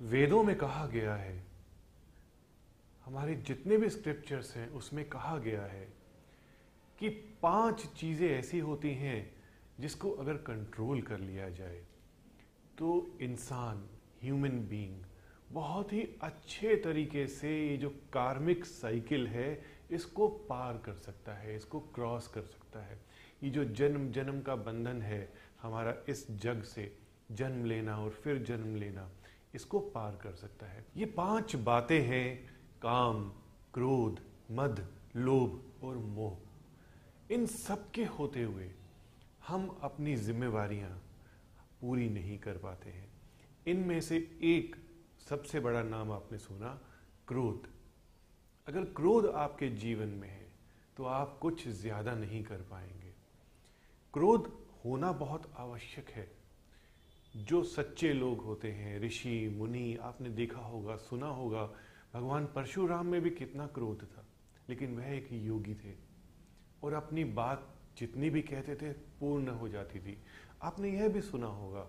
वेदों में कहा गया है। हमारे जितने भी स्क्रिप्चर्स हैं, उसमें कहा गया है कि पाँच चीज़ें ऐसी होती हैं जिसको अगर कंट्रोल कर लिया जाए तो इंसान ह्यूमन बीइंग बहुत ही अच्छे तरीके से ये जो कार्मिक साइकिल है, इसको पार कर सकता है, इसको क्रॉस कर सकता है। ये जो जन्म जन्म का बंधन है, हमारा इस जग से जन्म लेना और फिर जन्म लेना इसको पार कर सकता है। ये पाँच बातें हैं, काम, क्रोध, मद, लोभ और मोह। इन सब के होते हुए हम अपनी जिम्मेवारियाँ पूरी नहीं कर पाते हैं। इनमें से एक सबसे बड़ा नाम आपने सुना, क्रोध। अगर क्रोध आपके जीवन में है तो आप कुछ ज़्यादा नहीं कर पाएँगे। क्रोध होना बहुत आवश्यक है। जो सच्चे लोग होते हैं, ऋषि, मुनि, आपने देखा होगा, सुना होगा, भगवान परशुराम में भी कितना क्रोध था, लेकिन वह एक योगी थे। और अपनी बात जितनी भी कहते थे, पूर्ण हो जाती थी। आपने यह भी सुना होगा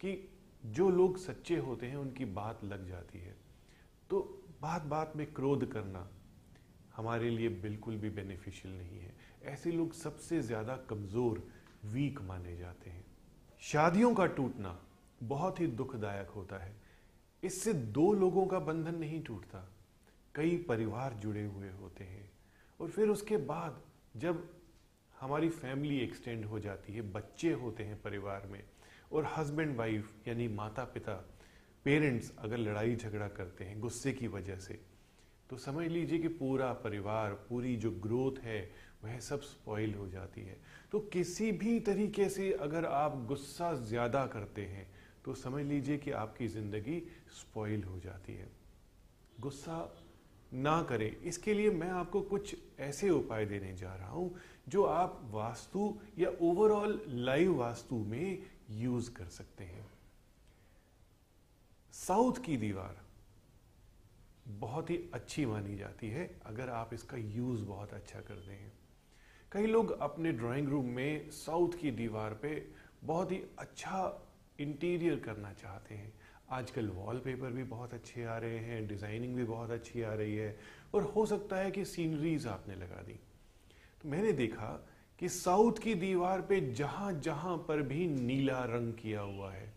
कि जो लोग सच्चे होते हैं, उनकी बात लग जाती है। तो बात बात में क्रोध करना हमारे लिए बिल्कुल भी बेनिफिशियल नहीं है। ऐसे लोग सबसे ज़्यादा कमज़ोर वीक माने जाते हैं। शादियों का टूटना बहुत ही दुखदायक होता है। इससे दो लोगों का बंधन नहीं टूटता, कई परिवार जुड़े हुए होते हैं। और फिर उसके बाद जब हमारी फैमिली एक्सटेंड हो जाती है, बच्चे होते हैं परिवार में, और हस्बैंड वाइफ यानी माता पिता पेरेंट्स अगर लड़ाई झगड़ा करते हैं गुस्से की वजह से तो समझ लीजिए कि पूरा परिवार, पूरी जो ग्रोथ है वह सब स्पॉइल हो जाती है। तो किसी भी तरीके से अगर आप गुस्सा ज़्यादा करते हैं तो समझ लीजिए कि आपकी ज़िंदगी स्पॉइल हो जाती है। गुस्सा ना करें। इसके लिए मैं आपको कुछ ऐसे उपाय देने जा रहा हूँ, जो आप वास्तु या ओवरऑल लाइव वास्तु में यूज़ कर सकते हैं। साउथ की दीवार बहुत ही अच्छी मानी जाती है, अगर आप इसका यूज़ बहुत अच्छा करते हैं। कई लोग अपने ड्राइंग रूम में साउथ की दीवार पे बहुत ही अच्छा इंटीरियर करना चाहते हैं। आजकल वॉलपेपर भी बहुत अच्छे आ रहे हैं डिज़ाइनिंग भी बहुत अच्छी आ रही है और हो सकता है कि सीनरीज आपने लगा दी। तो मैंने देखा कि साउथ की दीवार पे जहाँ जहाँ पर भी नीला रंग किया हुआ है,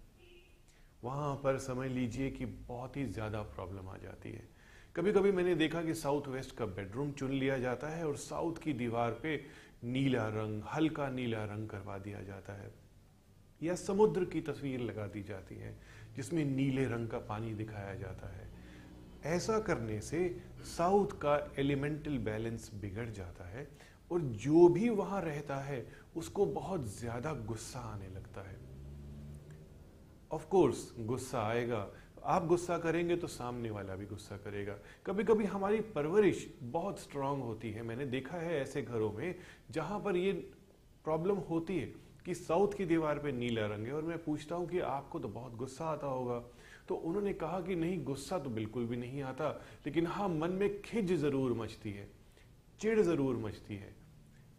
वहाँ पर समझ लीजिए कि बहुत ही ज़्यादा प्रॉब्लम आ जाती है। कभी कभी मैंने देखा कि साउथ वेस्ट का बेडरूम चुन लिया जाता है और साउथ की दीवार पे नीला रंग, हल्का नीला रंग करवा दिया जाता है। या समुद्र की तस्वीर लगा दी जाती है, जिसमें नीले रंग का पानी दिखाया जाता है। ऐसा करने से साउथ का एलिमेंटल बैलेंस बिगड़ जाता है और जो भी वहाँ रहता है, उसको बहुत ज़्यादा गुस्सा आने लगता है। ऑफ़ कोर्स गुस्सा आएगा आप गुस्सा करेंगे तो सामने वाला भी गुस्सा करेगा। कभी कभी हमारी परवरिश बहुत स्ट्रांग होती है। मैंने देखा है ऐसे घरों में जहाँ पर ये प्रॉब्लम होती है कि साउथ की दीवार पे नीला रंग है और मैं पूछता हूँ कि आपको तो बहुत गुस्सा आता होगा। तो उन्होंने कहा कि नहीं, गुस्सा तो बिल्कुल भी नहीं आता, लेकिन हाँ मन में खिज ज़रूर मचती है चिड़ ज़रूर मचती है।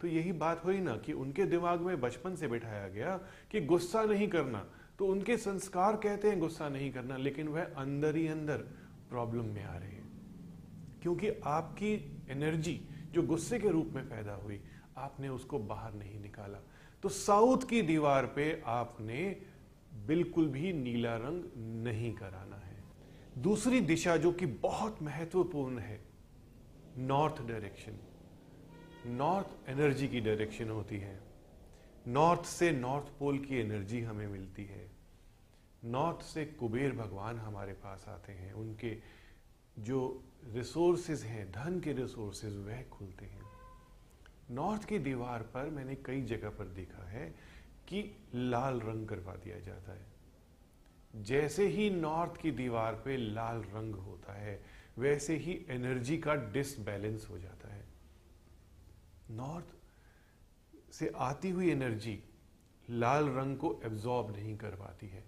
तो यही बात हुई ना कि उनके दिमाग में बचपन से बैठाया गया कि गुस्सा नहीं करना तो उनके संस्कार कहते हैं, गुस्सा नहीं करना, लेकिन वह अंदर ही अंदर प्रॉब्लम में आ रहे हैं। क्योंकि आपकी एनर्जी जो गुस्से के रूप में पैदा हुई, आपने उसको बाहर नहीं निकाला। तो साउथ की दीवार पे आपने बिल्कुल भी नीला रंग नहीं कराना है। दूसरी दिशा जो कि बहुत महत्वपूर्ण है नॉर्थ डायरेक्शन नॉर्थ एनर्जी की डायरेक्शन होती है। नॉर्थ से नॉर्थ पोल की एनर्जी हमें मिलती है। नॉर्थ से कुबेर भगवान हमारे पास आते हैं। उनके जो रिसोर्सेज हैं, धन के रिसोर्सेज वह खुलते हैं। नॉर्थ की दीवार पर मैंने कई जगह पर देखा है कि लाल रंग करवा दिया जाता है। जैसे ही नॉर्थ की दीवार पे लाल रंग होता है, वैसे ही एनर्जी का डिसबैलेंस हो जाता है। नॉर्थ से आती हुई एनर्जी लाल रंग को एब्जॉर्ब नहीं कर पाती है।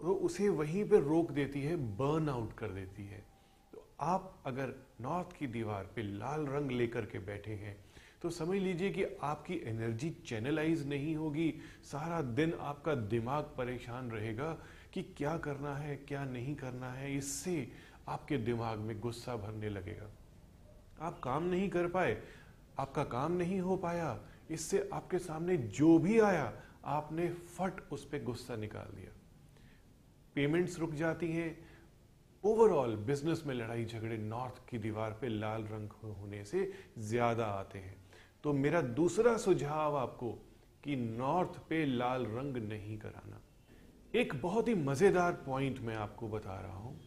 तो उसे वहीं पर रोक देती है बर्न आउट कर देती है। तो आप अगर नॉर्थ की दीवार पे लाल रंग लेकर के बैठे हैं तो समझ लीजिए कि आपकी एनर्जी चैनलाइज नहीं होगी। सारा दिन आपका दिमाग परेशान रहेगा कि क्या करना है, क्या नहीं करना है। इससे आपके दिमाग में गुस्सा भरने लगेगा। आप काम नहीं कर पाए, आपका काम नहीं हो पाया इससे आपके सामने जो भी आया, आपने फट उस पर गुस्सा निकाल दिया। पेमेंट्स रुक जाती हैं। ओवरऑल बिज़नेस में लड़ाई झगड़े नॉर्थ की दीवार पे लाल रंग होने से ज़्यादा आते हैं। तो मेरा दूसरा सुझाव आपको कि नॉर्थ पे लाल रंग नहीं कराना। एक बहुत ही मज़ेदार पॉइंट मैं आपको बता रहा हूँ।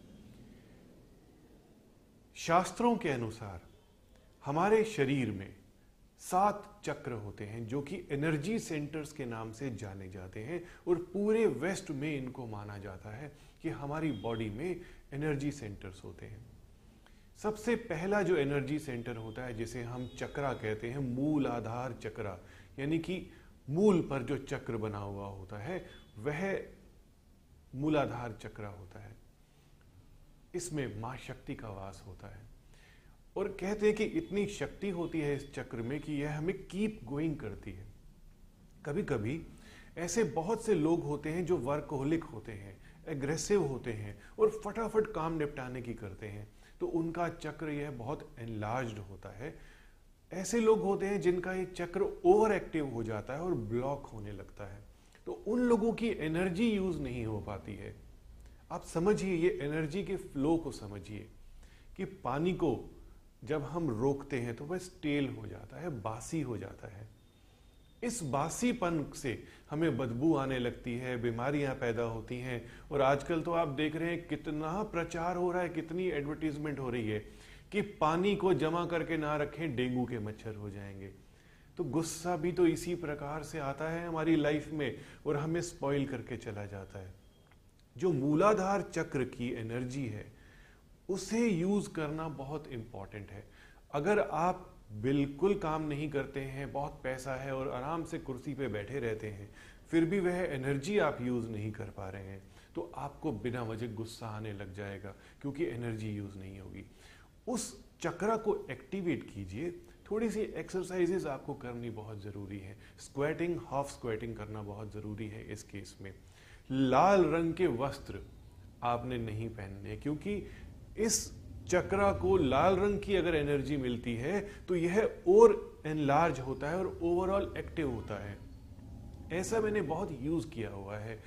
शास्त्रों के अनुसार, हमारे शरीर में सात चक्र होते हैं जो कि एनर्जी सेंटर्स के नाम से जाने जाते हैं और पूरे वेस्ट में इनको माना जाता है कि हमारी बॉडी में एनर्जी सेंटर्स होते हैं। सबसे पहला जो एनर्जी सेंटर होता है, जिसे हम चक्रा कहते हैं, मूल आधार चक्रा, यानी कि मूल पर जो चक्र बना हुआ होता है, वह मूलाधार चक्रा होता है। इसमें माँ शक्ति का वास होता है। और कहते हैं कि इतनी शक्ति होती है इस चक्र में कि यह हमें कीप गोइंग करती है। कभी कभी ऐसे बहुत से लोग होते हैं जो वर्कहोलिक होते हैं एग्रेसिव होते हैं और फटाफट काम निपटाने की करते हैं। तो उनका चक्र यह बहुत एनलार्ज होता है। ऐसे लोग होते हैं जिनका ये चक्र ओवर एक्टिव हो जाता है और ब्लॉक होने लगता है। तो उन लोगों की एनर्जी यूज़ नहीं हो पाती है। आप समझिए, ये एनर्जी के फ्लो को समझिए कि पानी को जब हम रोकते हैं तो वह स्टेल हो जाता है, बासी हो जाता है। इस बासीपन से हमें बदबू आने लगती है, बीमारियाँ पैदा होती हैं और आजकल तो आप देख रहे हैं कितना प्रचार हो रहा है, कितनी एडवर्टीजमेंट हो रही है कि पानी को जमा करके ना रखें, डेंगू के मच्छर हो जाएँगे। तो गुस्सा भी तो इसी प्रकार से आता है हमारी लाइफ में और हमें स्पॉइल करके चला जाता है। जो मूलाधार चक्र की एनर्जी है उसे यूज़ करना बहुत इंपॉर्टेंट है। अगर आप बिल्कुल काम नहीं करते हैं, बहुत पैसा है और आराम से कुर्सी पे बैठे रहते हैं, फिर भी वह एनर्जी आप यूज़ नहीं कर पा रहे हैं तो आपको बिना वजह गुस्सा आने लग जाएगा, क्योंकि एनर्जी यूज़ नहीं होगी। उस चक्रा को एक्टिवेट कीजिए। थोड़ी सी एक्सरसाइजेज आपको करनी बहुत ज़रूरी है। स्क्वेटिंग हाफ़ स्क्वेटिंग करना बहुत ज़रूरी है इस केस में। लाल रंग के वस्त्र आपने नहीं पहनने, क्योंकि इस चक्रा को लाल रंग की अगर एनर्जी मिलती है तो यह और एनलार्ज होता है और ओवरऑल एक्टिव होता है। ऐसा मैंने बहुत यूज़ किया हुआ है।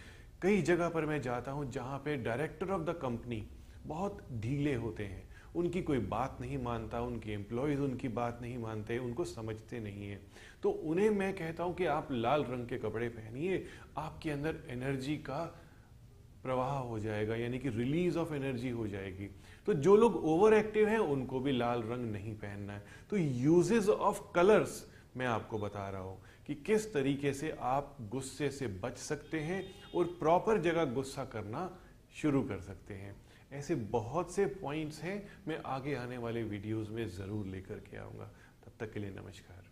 कई जगह पर मैं जाता हूँ जहाँ पे डायरेक्टर ऑफ़ द कंपनी बहुत ढीले होते हैं। उनकी कोई बात नहीं मानता, उनके एम्प्लॉयज़ उनकी बात नहीं मानते, उनको समझते नहीं है। तो उन्हें मैं कहता हूँ कि आप लाल रंग के कपड़े पहनिए, आपके अंदर एनर्जी का प्रवाह हो जाएगा, यानी कि रिलीज़ ऑफ़ एनर्जी हो जाएगी। तो जो लोग ओवर एक्टिव हैं, उनको भी लाल रंग नहीं पहनना है। तो यूजेस ऑफ़ कलर्स मैं आपको बता रहा हूँ कि किस तरीके से आप गुस्से से बच सकते हैं और प्रॉपर जगह गुस्सा करना शुरू कर सकते हैं। ऐसे बहुत से पॉइंट्स हैं, मैं आगे आने वाले वीडियोस में ज़रूर लेकर के आऊँगा। तब तक के लिए नमस्कार।